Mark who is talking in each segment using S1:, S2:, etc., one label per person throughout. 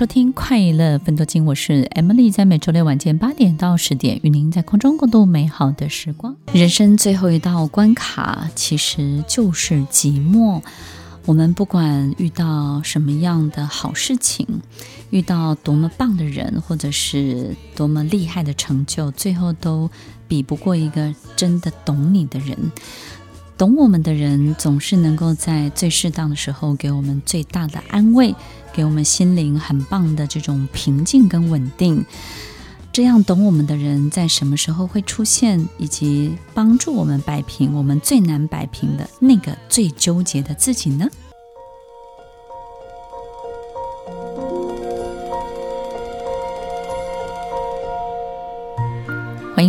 S1: 收听快乐分多金，我是 Emily，在每周六晚间八点到十点，与您在空中共度美好的时光。人生最后一道关卡，其实就是寂寞。我们不管遇到什么样的好事情，遇到多么棒的人，或者是多么厉害的成就，最后都比不过一个真的懂你的人。懂我们的人，总是能够在最适当的时候给我们最大的安慰。给我们心灵很棒的这种平静跟稳定，这样懂我们的人在什么时候会出现，以及帮助我们摆平我们最难摆平的那个最纠结的自己呢？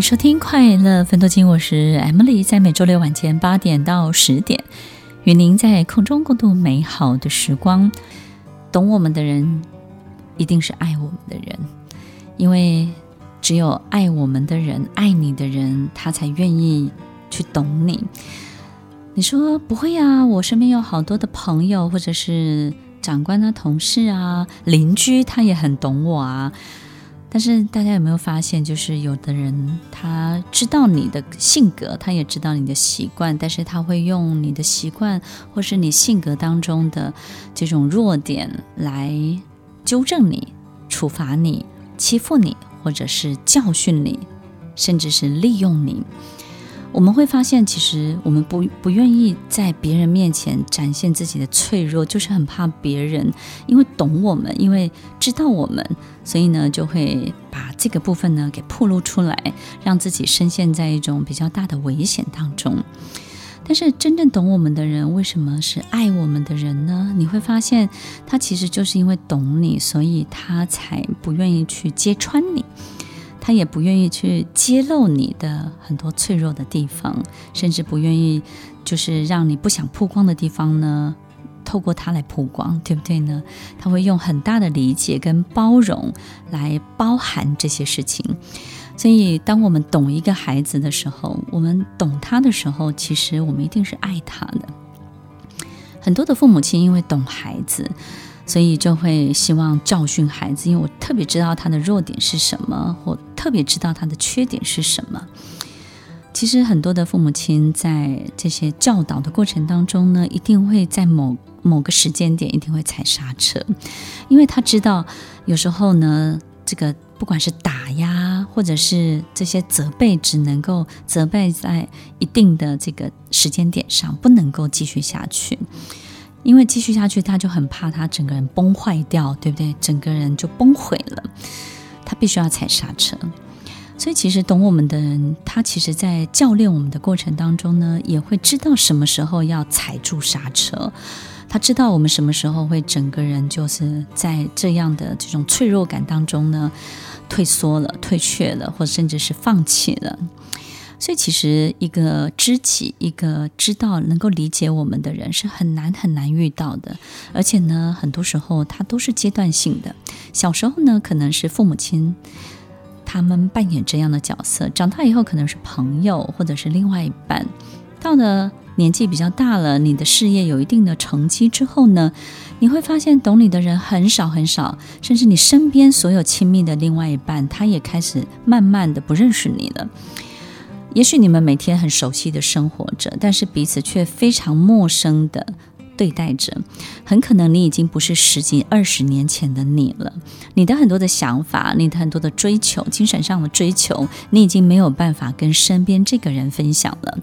S1: 收听快乐分多金，我是 Emily，在每周六晚间八点到十点，与您在空中共度美好的时光。懂我们的人，一定是爱我们的人，因为只有爱我们的人，爱你的人，他才愿意去懂你。你说不会啊？我身边有好多的朋友，或者是长官啊、同事啊、邻居，他也很懂我啊。但是大家有没有发现，就是有的人他知道你的性格，他也知道你的习惯，但是他会用你的习惯或是你性格当中的这种弱点来纠正你、处罚你、欺负你，或者是教训你，甚至是利用你。我们会发现，其实我们不不愿意在别人面前展现自己的脆弱，就是很怕别人，因为懂我们，因为知道我们，所以呢，就会把这个部分呢给暴露出来，让自己深陷在一种比较大的危险当中。但是，真正懂我们的人，为什么是爱我们的人呢？你会发现，他其实就是因为懂你，所以他才不愿意去揭穿你。他也不愿意去揭露你的很多脆弱的地方，甚至不愿意，就是让你不想曝光的地方呢，透过他来曝光，对不对呢？他会用很大的理解跟包容来包含这些事情。所以，当我们懂一个孩子的时候，我们懂他的时候，其实我们一定是爱他的。很多的父母亲因为懂孩子。所以就会希望教训孩子，因为我特别知道他的弱点是什么，或特别知道他的缺点是什么。其实很多的父母亲在这些教导的过程当中呢，一定会在某某个时间点一定会踩刹车，因为他知道有时候呢，这个不管是打压或者是这些责备，只能够责备在一定的这个时间点上，不能够继续下去。因为继续下去，他就很怕他整个人崩坏掉，对不对？整个人就崩毁了，他必须要踩刹车。所以，其实懂我们的人，他其实在教练我们的过程当中呢，也会知道什么时候要踩住刹车。他知道我们什么时候会整个人就是在这样的这种脆弱感当中呢，退缩了、退却了，或甚至是放弃了。所以，其实一个知己，一个知道能够理解我们的人，是很难很难遇到的。而且呢，很多时候它都是阶段性的。小时候呢，可能是父母亲他们扮演这样的角色；长大以后，可能是朋友或者是另外一半。到了年纪比较大了，你的事业有一定的成绩之后呢，你会发现懂你的人很少很少，甚至你身边所有亲密的另外一半，他也开始慢慢的不认识你了。也许你们每天很熟悉的生活着，但是彼此却非常陌生的对待着。很可能你已经不是十几、二十年前的你了。你的很多的想法，你的很多的追求，精神上的追求，你已经没有办法跟身边这个人分享了。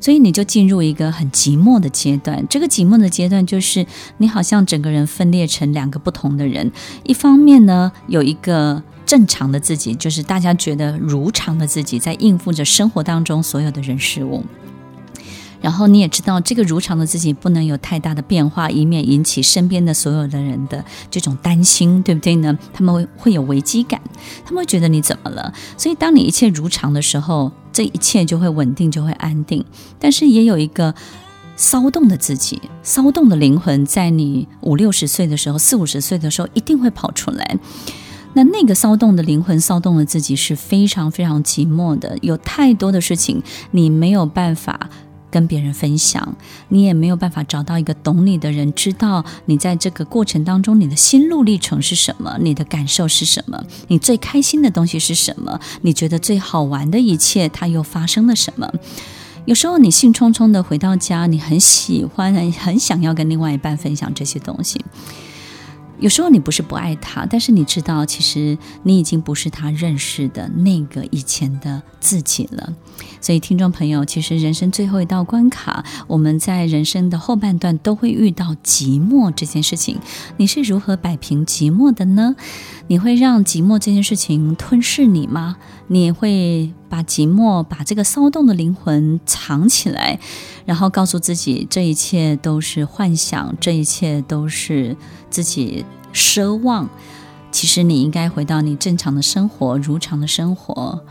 S1: 所以你就进入一个很寂寞的阶段。这个寂寞的阶段就是你好像整个人分裂成两个不同的人。一方面呢，有一个正常的自己，就是大家觉得如常的自己，在应付着生活当中所有的人事物。然后你也知道，这个如常的自己不能有太大的变化，以免引起身边的所有的人的这种担心，对不对呢？他们会会有危机感，他们会觉得你怎么了？所以，当你一切如常的时候，这一切就会稳定，就会安定。但是，也有一个骚动的自己，骚动的灵魂，在你五六十岁的时候，四五十岁的时候，一定会跑出来。那那个骚动的灵魂，骚动的自己是非常非常寂寞的，有太多的事情你没有办法。跟别人分享，你也没有办法找到一个懂你的人，知道你在这个过程当中你的心路历程是什么，你的感受是什么，你最开心的东西是什么，你觉得最好玩的一切，它又发生了什么？有时候你兴冲冲的回到家，你很喜欢，很想要跟另外一半分享这些东西。有时候你不是不爱他，但是你知道，其实你已经不是他认识的那个以前的自己了。所以，听众朋友，其实人生最后一道关卡，我们在人生的后半段都会遇到寂寞这件事情。你是如何摆平寂寞的呢？你会让寂寞这件事情吞噬你吗？你会把寂寞、把这个骚动的灵魂藏起来，然后告诉自己这一切都是幻想，这一切都是自己奢望。其实你应该回到你正常的生活，如常的生活。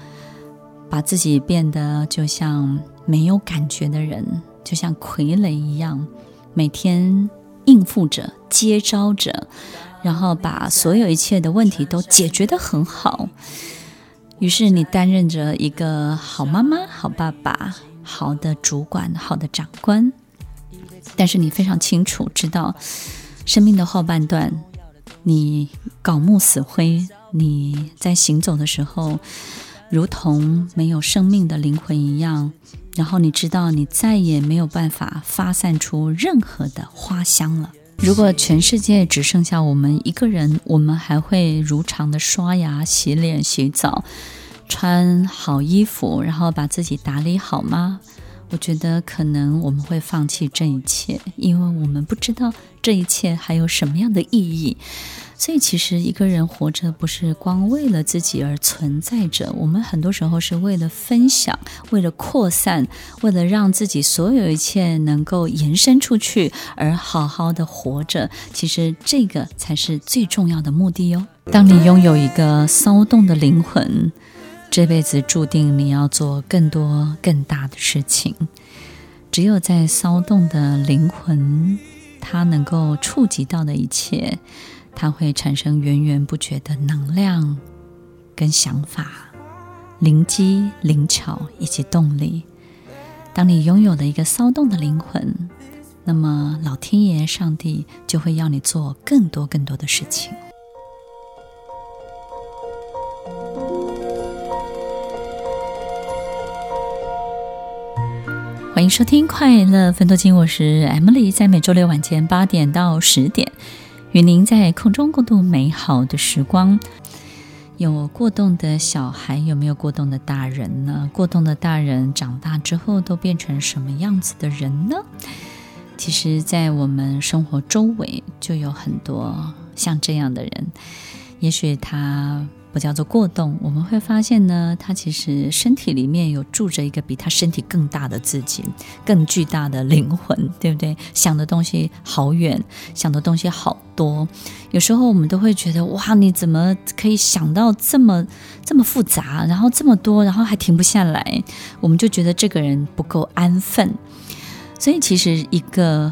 S1: 把自己变得就像没有感觉的人，就像傀儡一样，每天应付着、接招着，然后把所有一切的问题都解决得很好。于是你担任着一个好妈妈、好爸爸、好的主管、好的长官，但是你非常清楚知道，生命的后半段，你槁木死灰，你在行走的时候。如同没有生命的灵魂一样，然后你知道你再也没有办法发散出任何的花香了。如果全世界只剩下我们一个人，我们还会如常的刷牙、洗脸、洗澡，穿好衣服，然后把自己打理好吗？我觉得可能我们会放弃这一切，因为我们不知道这一切还有什么样的意义。所以，其实一个人活着不是光为了自己而存在着，我们很多时候是为了分享，为了扩散，为了让自己所有一切能够延伸出去而好好的活着。其实这个才是最重要的目的哟。当你拥有一个骚动的灵魂，这辈子注定你要做更多更大的事情。只有在骚动的灵魂，它能够触及到的一切。它会产生源源不绝的能量、跟想法、灵机灵巧以及动力。当你拥有了一个骚动的灵魂，那么老天爷、上帝就会要你做更多更多的事情。欢迎收听《快乐分多金》，我是 Emily，在每周六晚间八点到十点。与您在空中共度美好的时光。有过动的小孩，有没有过动的大人呢？过动的大人长大之后都变成什么样子的人呢？其实，在我们生活周围就有很多像这样的人。也许他。不叫做过动，我们会发现呢，他其实身体里面有住着一个比他身体更大的自己，更巨大的灵魂，对不对？想的东西好远，想的东西好多。有时候我们都会觉得，哇，你怎么可以想到这么这么复杂，然后这么多，然后还停不下来？我们就觉得这个人不够安分。所以，其实一个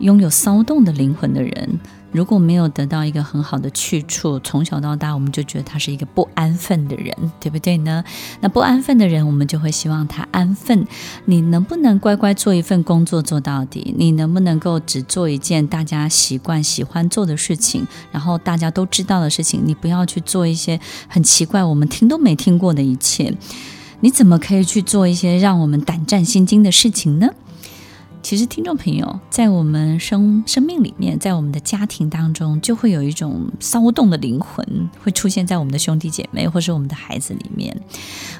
S1: 拥有骚动的灵魂的人。如果没有得到一个很好的去处，从小到大我们就觉得他是一个不安分的人，对不对呢？那不安分的人，我们就会希望他安分。你能不能乖乖做一份工作做到底？你能不能够只做一件大家习惯喜欢做的事情，然后大家都知道的事情？你不要去做一些很奇怪、我们听都没听过的一切。你怎么可以去做一些让我们胆战心惊的事情呢？其实，听众朋友，在我们生生命里面，在我们的家庭当中，就会有一种骚动的灵魂会出现在我们的兄弟姐妹或是我们的孩子里面。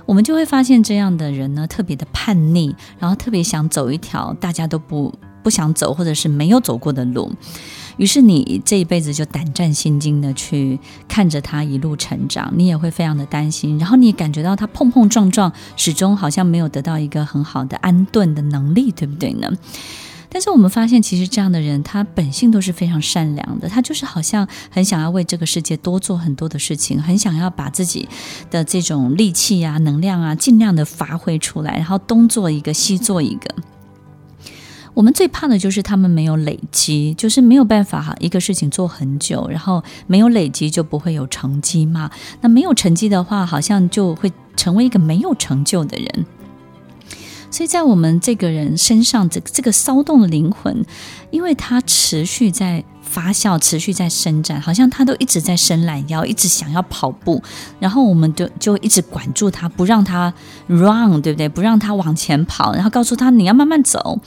S1: 我们就会发现，这样的人呢，特别的叛逆，然后特别想走一条大家都不不想走或者是没有走过的路。于是你这一辈子就胆战心惊的去看着他一路成长，你也会非常的担心，然后你也感觉到他碰碰撞撞，始终好像没有得到一个很好的安顿的能力，对不对呢？但是我们发现，其实这样的人，他本性都是非常善良的。他就是好像很想要为这个世界多做很多的事情，很想要把自己的这种力气啊、能量啊，尽量的发挥出来，然后东做一个，西做一个。我们最怕的就是他们没有累积，就是没有办法哈一个事情做很久，然后没有累积就不会有成绩嘛。那没有成绩的话，好像就会成为一个没有成就的人。所以在我们这个人身上，这这个骚动的灵魂，因为它持续在发酵，持续在伸展，好像它都一直在伸懒腰，一直想要跑步，然后我们就就一直管住他，不让它 run，对不对？不让它往前跑，然后告诉他你要慢慢走。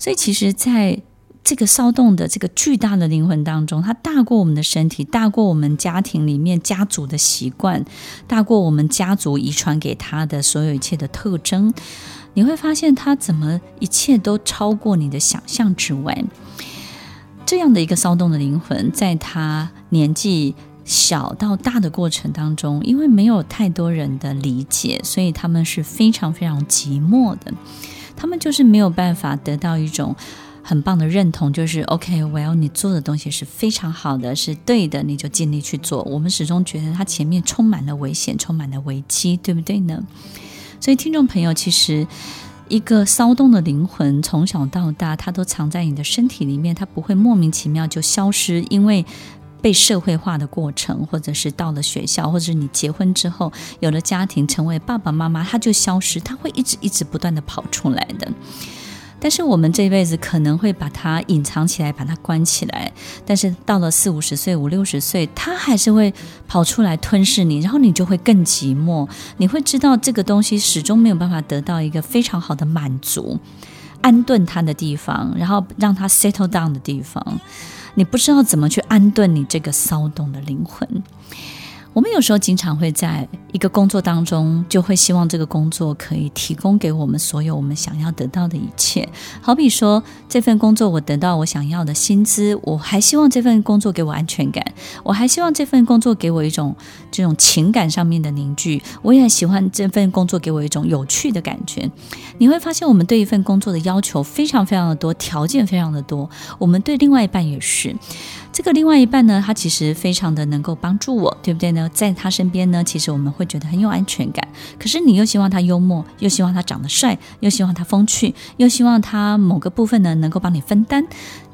S1: 所以其实，在这个骚动的这个巨大的灵魂当中，它大过我们的身体，大过我们家庭里面家族的习惯，大过我们家族遗传给他的所有一切的特征。你会发现，他怎么一切都超过你的想象之外。这样的一个骚动的灵魂，在他年纪小到大的过程当中，因为没有太多人的理解，所以他们是非常非常寂寞的。他们就是没有办法得到一种很棒的认同，就是 OK，well，你做的东西是非常好的，是对的，你就尽力去做。我们始终觉得他前面充满了危险，充满了危机，对不对呢？所以，听众朋友，其实一个骚动的灵魂从小到大，它都藏在你的身体里面，它不会莫名其妙就消失，因为被社会化的过程，或者是到了学校，或者是你结婚之后有了家庭，成为爸爸妈妈，他就消失，他会一直一直不断的跑出来的。但是我们这一辈子可能会把它隐藏起来，把它关起来。但是到了四五十岁、五六十岁，它还是会跑出来吞噬你，然后你就会更寂寞。你会知道这个东西始终没有办法得到一个非常好的满足、安顿它的地方，然后让它 settle down 的地方。你不知道怎么去安顿你这个骚动的灵魂。我们有时候经常会在一个工作当中，就会希望这个工作可以提供给我们所有我们想要得到的一切。好比说，这份工作我得到我想要的薪资，我还希望这份工作给我安全感，我还希望这份工作给我一种这种情感上面的凝聚，我也喜欢这份工作给我一种有趣的感觉。你会发现，我们对一份工作的要求非常非常的多，条件非常的多。我们对另外一半也是。这个另外一半呢，他其实非常的能够帮助我，对不对呢？在他身边呢，其实我们会觉得很有安全感。可是你又希望他幽默，又希望他长得帅，又希望他风趣，又希望他某个部分呢能够帮你分担，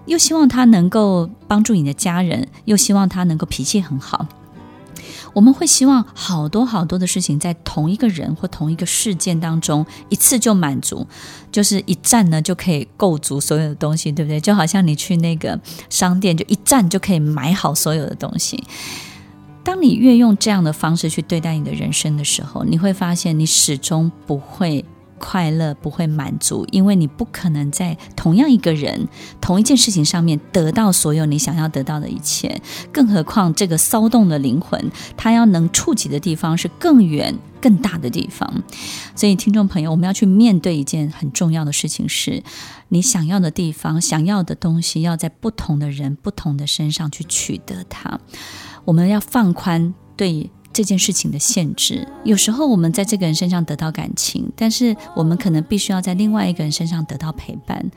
S1: 又希望他能够帮助你的家人，又希望他能够脾气很好。我们会希望好多好多的事情在同一个人或同一个事件当中一次就满足，就是一站呢就可以够足所有的东西，对不对？就好像你去那个商店，就一站就可以买好所有的东西。当你越用这样的方式去对待你的人生的时候，你会发现你始终不会。快乐不会满足，因为你不可能在同样一个人、同一件事情上面得到所有你想要得到的一切。更何况这个骚动的灵魂，它要能触及的地方是更远、更大的地方。所以，听众朋友，我们要去面对一件很重要的事情是：你想要的地方、想要的东西，要在不同的人、不同的身上去取得它。我们要放宽对。这件事情的限制，有时候我们在这个人身上得到感情，但是我们可能必须要在另外一个人身上得到陪伴。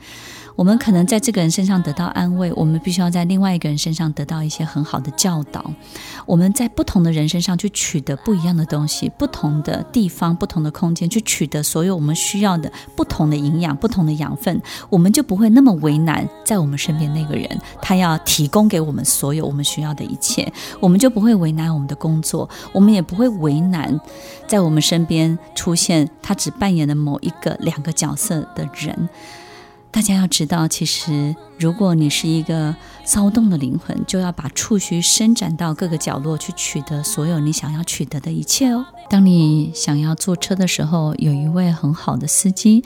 S1: 我们可能在这个人身上得到安慰，我们必须要在另外一个人身上得到一些很好的教导。我们在不同的人身上去取得不一样的东西，不同的地方、不同的空间去取得所有我们需要的不同的营养、不同的养分，我们就不会那么为难在我们身边那个人，他要提供给我们所有我们需要的一切，我们就不会为难我们的工作，我们也不会为难在我们身边出现他只扮演了某一个、两个角色的人。大家要知道，其实如果你是一个骚动的灵魂，就要把触须伸展到各个角落去取得所有你想要取得的一切哦。当你想要坐车的时候，有一位很好的司机；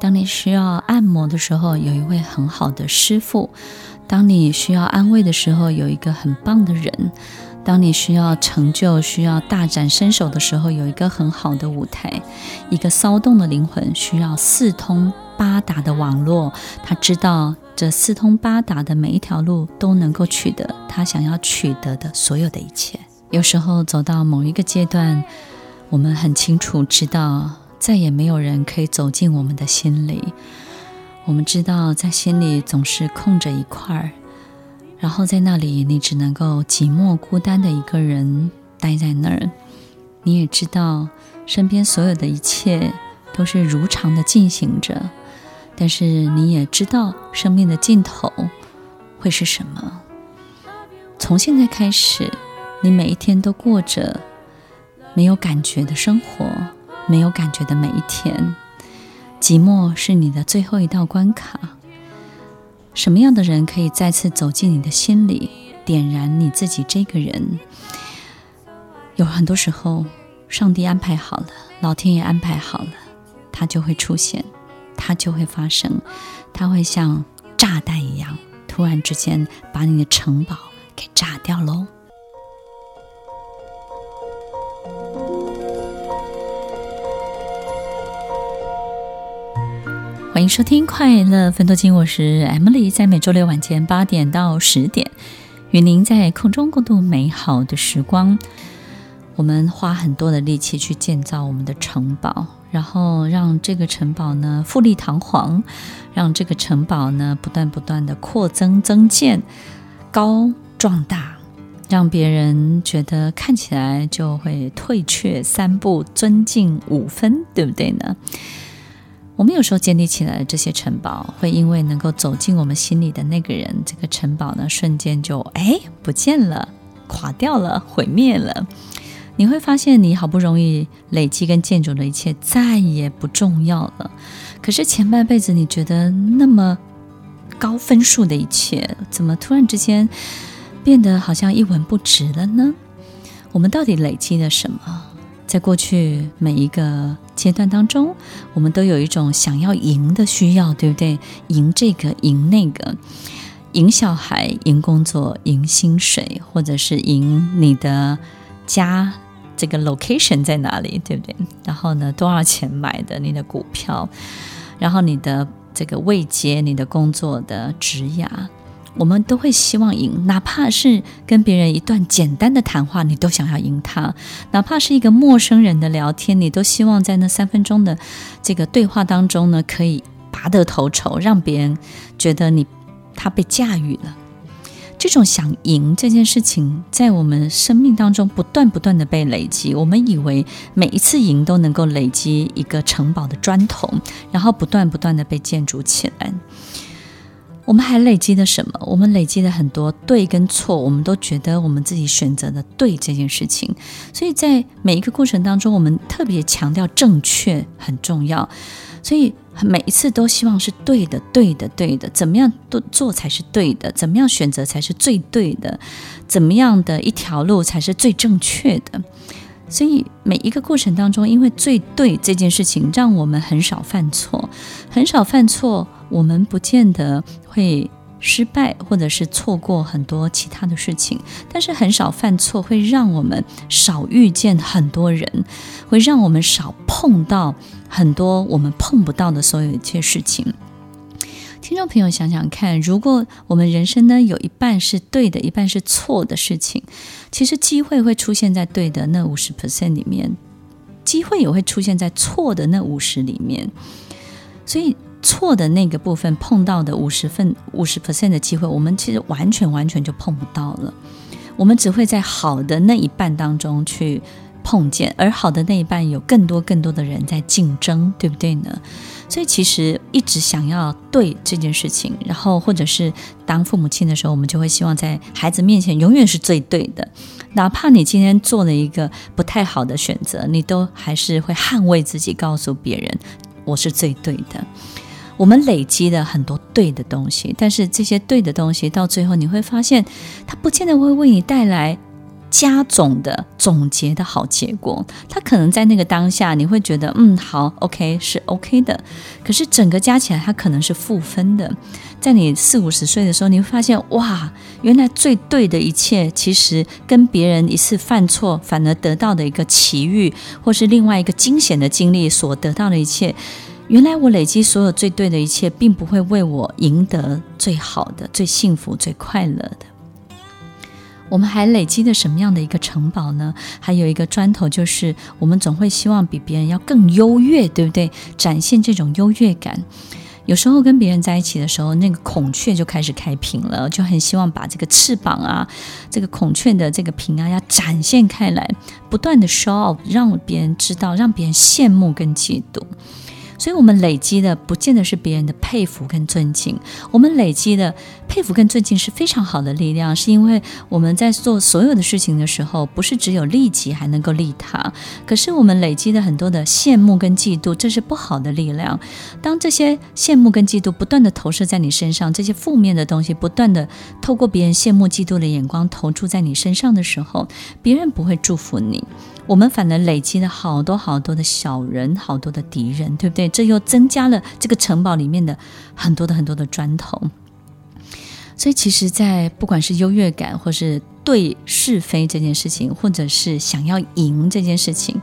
S1: 当你需要按摩的时候，有一位很好的师傅；当你需要安慰的时候，有一个很棒的人。当你需要成就、需要大展身手的时候，有一个很好的舞台。一个骚动的灵魂需要四通八达的网络，他知道这四通八达的每一条路都能够取得他想要取得的所有的一切。有时候走到某一个阶段，我们很清楚知道，再也没有人可以走进我们的心里。我们知道，在心里总是空着一块儿，然后在那里，你只能够寂寞孤单的一个人待在那儿。你也知道，身边所有的一切都是如常的进行着。但是你也知道生命的尽头会是什么？从现在开始，你每一天都过着没有感觉的生活，没有感觉的每一天。寂寞是你的最后一道关卡。什么样的人可以再次走进你的心里，点燃你自己这个人？有很多时候，上帝安排好了，老天爷安排好了，他就会出现。他就会发生，他会像炸弹一样，突然之间把你的城堡给炸掉喽！欢迎收听《快乐分多金》，我是 Emily，在每周六晚间八点到十点，与您在空中共度美好的时光。我们花很多的力气去建造我们的城堡。然后让这个城堡呢富丽堂皇，让这个城堡呢不断不断的扩增增建，高壮大，让别人觉得看起来就会退却三步，尊敬五分，对不对呢？我们有时候建立起来的这些城堡，会因为能够走进我们心里的那个人，这个城堡呢瞬间就哎不见了，垮掉了，毁灭了。你会发现，你好不容易累积跟建筑的一切再也不重要了。可是前半辈子你觉得那么高分数的一切，怎么突然之间变得好像一文不值了呢？我们到底累积了什么？在过去每一个阶段当中，我们都有一种想要赢的需要，对不对？赢这个，赢那个，赢小孩，赢工作，赢薪水，或者是赢你的家。这个 location 在哪里，对不对？然后呢，多少钱买的你的股票？然后你的这个位阶，你的工作的职涯，我们都会希望赢，哪怕是跟别人一段简单的谈话，你都想要赢他；哪怕是一个陌生人的聊天，你都希望在那三分钟的这个对话当中呢，可以拔得头筹，让别人觉得你他被驾驭了。这种想赢这件事情，在我们生命当中不断不断的被累积。我们以为每一次赢都能够累积一个城堡的砖头，然后不断不断的被建筑起来。我们还累积了什么？我们累积了很多对跟错，我们都觉得我们自己选择的对这件事情。所以在每一个过程当中，我们特别强调正确很重要。所以每一次都希望是对的，对的，对的，怎么样都做才是对的，怎么样选择才是最对的，怎么样的一条路才是最正确的。所以每一个过程当中，因为最对这件事情，让我们很少犯错，很少犯错，我们不见得会。失败，或者是错过很多其他的事情，但是很少犯错，会让我们少遇见很多人，会让我们少碰到很多我们碰不到的所有一切事情。听众朋友，想想看，如果我们人生呢有一半是对的，一半是错的事情，其实机会会出现在对的那五十 percent 里面，机会也会出现在错的那五十里面，所以。错的那个部分碰到的五十分五十 percent 的机会，我们其实完全完全就碰不到了。我们只会在好的那一半当中去碰见，而好的那一半有更多更多的人在竞争，对不对呢？所以其实一直想要对这件事情，然后或者是当父母亲的时候，我们就会希望在孩子面前永远是最对的，哪怕你今天做了一个不太好的选择，你都还是会捍卫自己，告诉别人我是最对的。我们累积了很多对的东西，但是这些对的东西到最后你会发现，它不见得会为你带来加总的总结的好结果。它可能在那个当下你会觉得，嗯，好，OK，是 OK 的。可是整个加起来，它可能是负分的。在你四五十岁的时候，你会发现，哇，原来最对的一切，其实跟别人一次犯错反而得到的一个奇遇，或是另外一个惊险的经历所得到的一切。原来我累积所有最对的一切，并不会为我赢得最好的、最幸福、最快乐的。我们还累积的什么样的一个城堡呢？还有一个砖头，就是我们总会希望比别人要更优越，对不对？展现这种优越感。有时候跟别人在一起的时候，那个孔雀就开始开屏了，就很希望把这个翅膀啊，这个孔雀的这个屏啊，要展现开来，不断的 show off，让别人知道，让别人羡慕跟嫉妒。所以，我们累积的不见得是别人的佩服跟尊敬。我们累积的佩服跟尊敬是非常好的力量，是因为我们在做所有的事情的时候，不是只有利己还能够利他。可是，我们累积的很多的羡慕跟嫉妒，这是不好的力量。当这些羡慕跟嫉妒不断的投射在你身上，这些负面的东西不断的透过别人羡慕嫉妒的眼光投注在你身上的时候，别人不会祝福你。我们反而累积了好多好多的小人，好多的敌人，对不对？这又增加了这个城堡里面的很多的很多的砖头。所以，其实，在不管是优越感，或是对是非这件事情，或者是想要赢这件事情，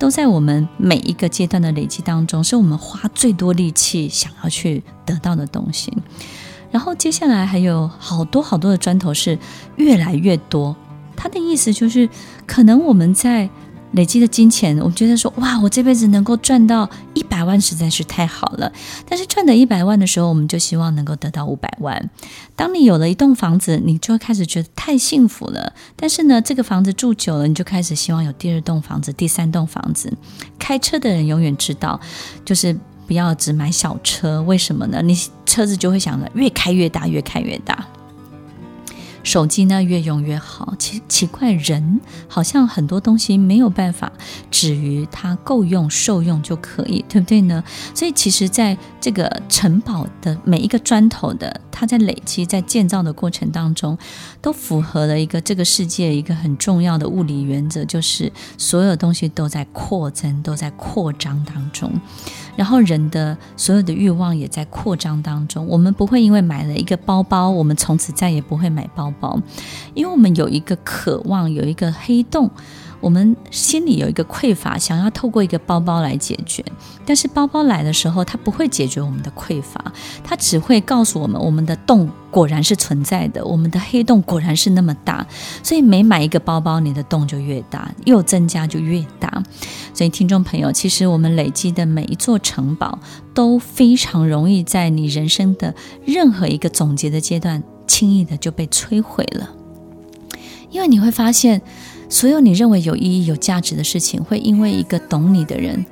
S1: 都在我们每一个阶段的累积当中，是我们花最多力气想要去得到的东西。然后，接下来还有好多好多的砖头是越来越多。他的意思就是，可能我们在累积的金钱，我们觉得说，哇，我这辈子能够赚到一百万实在是太好了。但是赚到一百万的时候，我们就希望能够得到五百万。当你有了一栋房子，你就会开始觉得太幸福了。但是呢，这个房子住久了，你就开始希望有第二栋房子、第三栋房子。开车的人永远知道，就是不要只买小车。为什么呢？你车子就会想着越开越大，越开越大。手机呢，越用越好，奇奇怪，人好像很多东西没有办法止于它够用、受用就可以，对不对呢？所以其实在这个城堡的每一个砖头的，它在累积、在建造的过程当中，都符合了一个这个世界一个很重要的物理原则，就是所有东西都在扩增、都在扩张当中。然后人的所有的欲望也在扩张当中。我们不会因为买了一个包包，我们从此再也不会买包包，因为我们有一个渴望，有一个黑洞。我们心里有一个匮乏，想要透过一个包包来解决，但是包包来的时候，它不会解决我们的匮乏，它只会告诉我们，我们的洞果然是存在的，我们的黑洞果然是那么大，所以每买一个包包，你的洞就越大，又增加就越大。所以听众朋友，其实我们累积的每一座城堡，都非常容易在你人生的任何一个总结的阶段，轻易的就被摧毁了，因为你会发现。所有你认为有意义、有价值的事情，会因为一个懂你的人，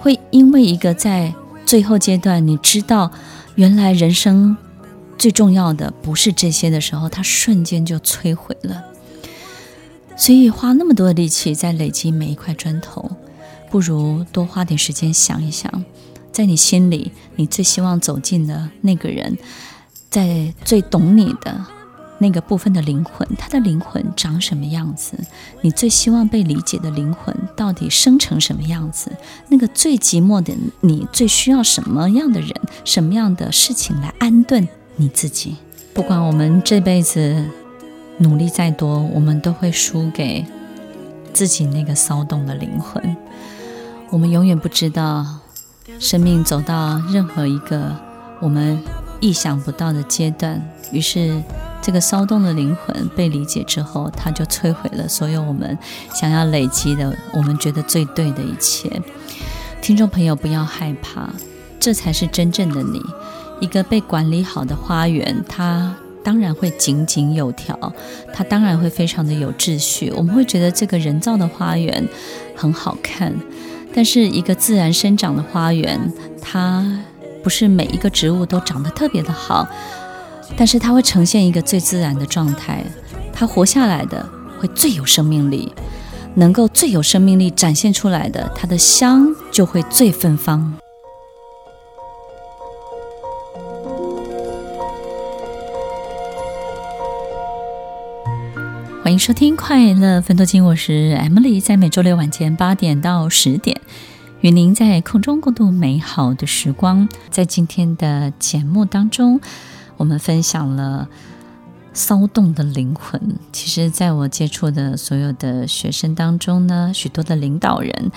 S1: 会因为一个在最后阶段你知道原来人生最重要的不是这些的时候，它瞬间就摧毁了。所以花那么多的力气在累积每一块砖头，不如多花点时间想一想，在你心里你最希望走进的那个人，在最懂你的。那个部分的灵魂，他的灵魂长什么样子？你最希望被理解的灵魂到底生成什么样子？那个最寂寞的你，最需要什么样的人、什么样的事情来安顿你自己？不管我们这辈子努力再多，我们都会输给自己那个骚动的灵魂。我们永远不知道，生命走到任何一个我们意想不到的阶段，于是。这个骚动的灵魂被理解之后，它就摧毁了所有我们想要累积的、我们觉得最对的一切。听众朋友，不要害怕，这才是真正的你。一个被管理好的花园，它当然会井井有条，它当然会非常的有秩序。我们会觉得这个人造的花园很好看，但是一个自然生长的花园，它不是每一个植物都长得特别的好。但是它会呈现一个最自然的状态，它活下来的会最有生命力，能够最有生命力展现出来的，它的香就会最芬芳。欢迎收听《快乐分多金》，我是 Emily，在每周六晚间八点到十点，与您在空中共度美好的时光。在今天的节目当中。我们分享了骚动的灵魂，其实在我接触的所有的学生当中呢，许多的领导人，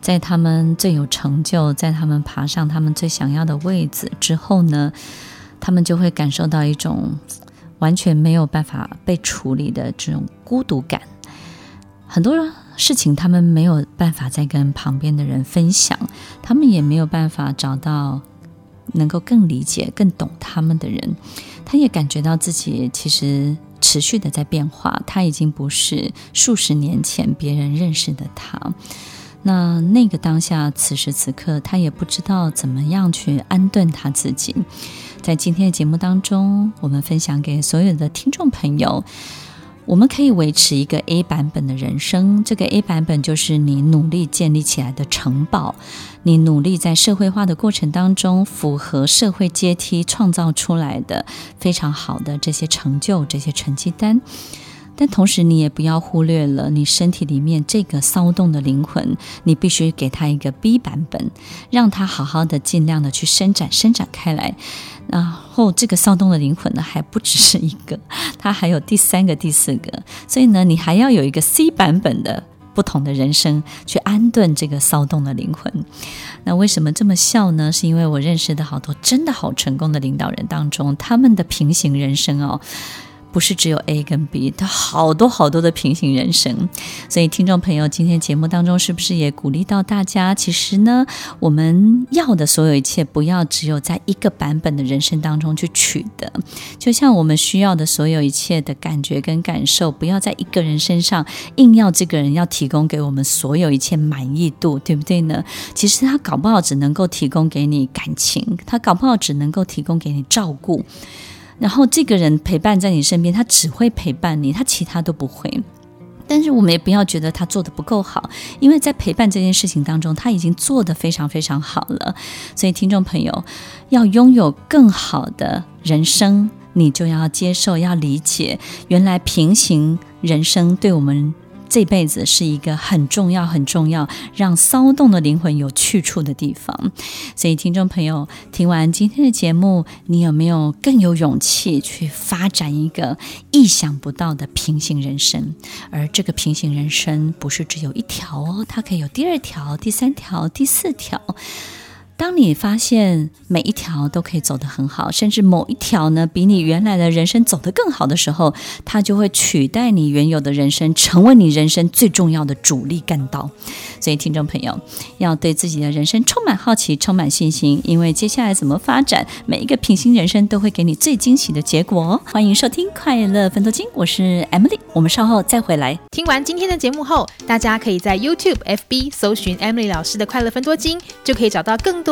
S1: 在他们最有成就，在他们爬上他们最想要的位置之后呢，他们就会感受到一种完全没有办法被处理的这种孤独感。很多事情他们没有办法再跟旁边的人分享，他们也没有办法找到能够更理解、更懂他们的人。他也感觉到自己其实持续的在变化，他已经不是数十年前别人认识的他。那那个当下，此时此刻，他也不知道怎么样去安顿他自己。在今天的节目当中，我们分享给所有的听众朋友。我们可以维持一个 A 版本的人生，这个 A 版本就是你努力建立起来的城堡，你努力在社会化的过程当中符合社会阶梯创造出来的非常好的这些成就、这些成绩单。但同时，你也不要忽略了你身体里面这个骚动的灵魂，你必须给他一个 B 版本，让他好好的、尽量的去伸展、伸展开来。然后，这个骚动的灵魂呢，还不只是一个，它还有第三个、第四个。所以呢，你还要有一个 C 版本的不同的人生，去安顿这个骚动的灵魂。那为什么这么笑呢？是因为我认识的好多真的好成功的领导人当中，他们的平行人生哦。不是只有 A 跟 B，它好多好多的平行人生。所以，听众朋友，今天节目当中是不是也鼓励到大家？其实呢，我们要的所有一切，不要只有在一个版本的人生当中去取得。就像我们需要的所有一切的感觉跟感受，不要在一个人身上硬要这个人要提供给我们所有一切满意度，对不对呢？其实他搞不好只能够提供给你感情，他搞不好只能够提供给你照顾。然后这个人陪伴在你身边，他只会陪伴你，他其他都不会。但是我们也不要觉得他做的不够好，因为在陪伴这件事情当中，他已经做得非常非常好了。所以听众朋友，要拥有更好的人生，你就要接受、要理解，原来平行人生对我们。这辈子是一个很重要、很重要，让骚动的灵魂有去处的地方。所以，听众朋友，听完今天的节目，你有没有更有勇气去发展一个意想不到的平行人生？而这个平行人生不是只有一条哦，它可以有第二条、第三条、第四条。当你发现每一条都可以走得很好，甚至某一条呢，比你原来的人生走得更好的时候，它就会取代你原有的人生，成为你人生最重要的主力干道。所以，听众朋友要对自己的人生充满好奇，充满信心，因为接下来怎么发展，每一个平行人生都会给你最惊喜的结果哦。欢迎收听《快乐分多金》，我是 Emily，我们稍后再回来。
S2: 听完今天的节目后，大家可以在 YouTube、FB 搜寻 Emily 老师的《快乐分多金》，就可以找到更多。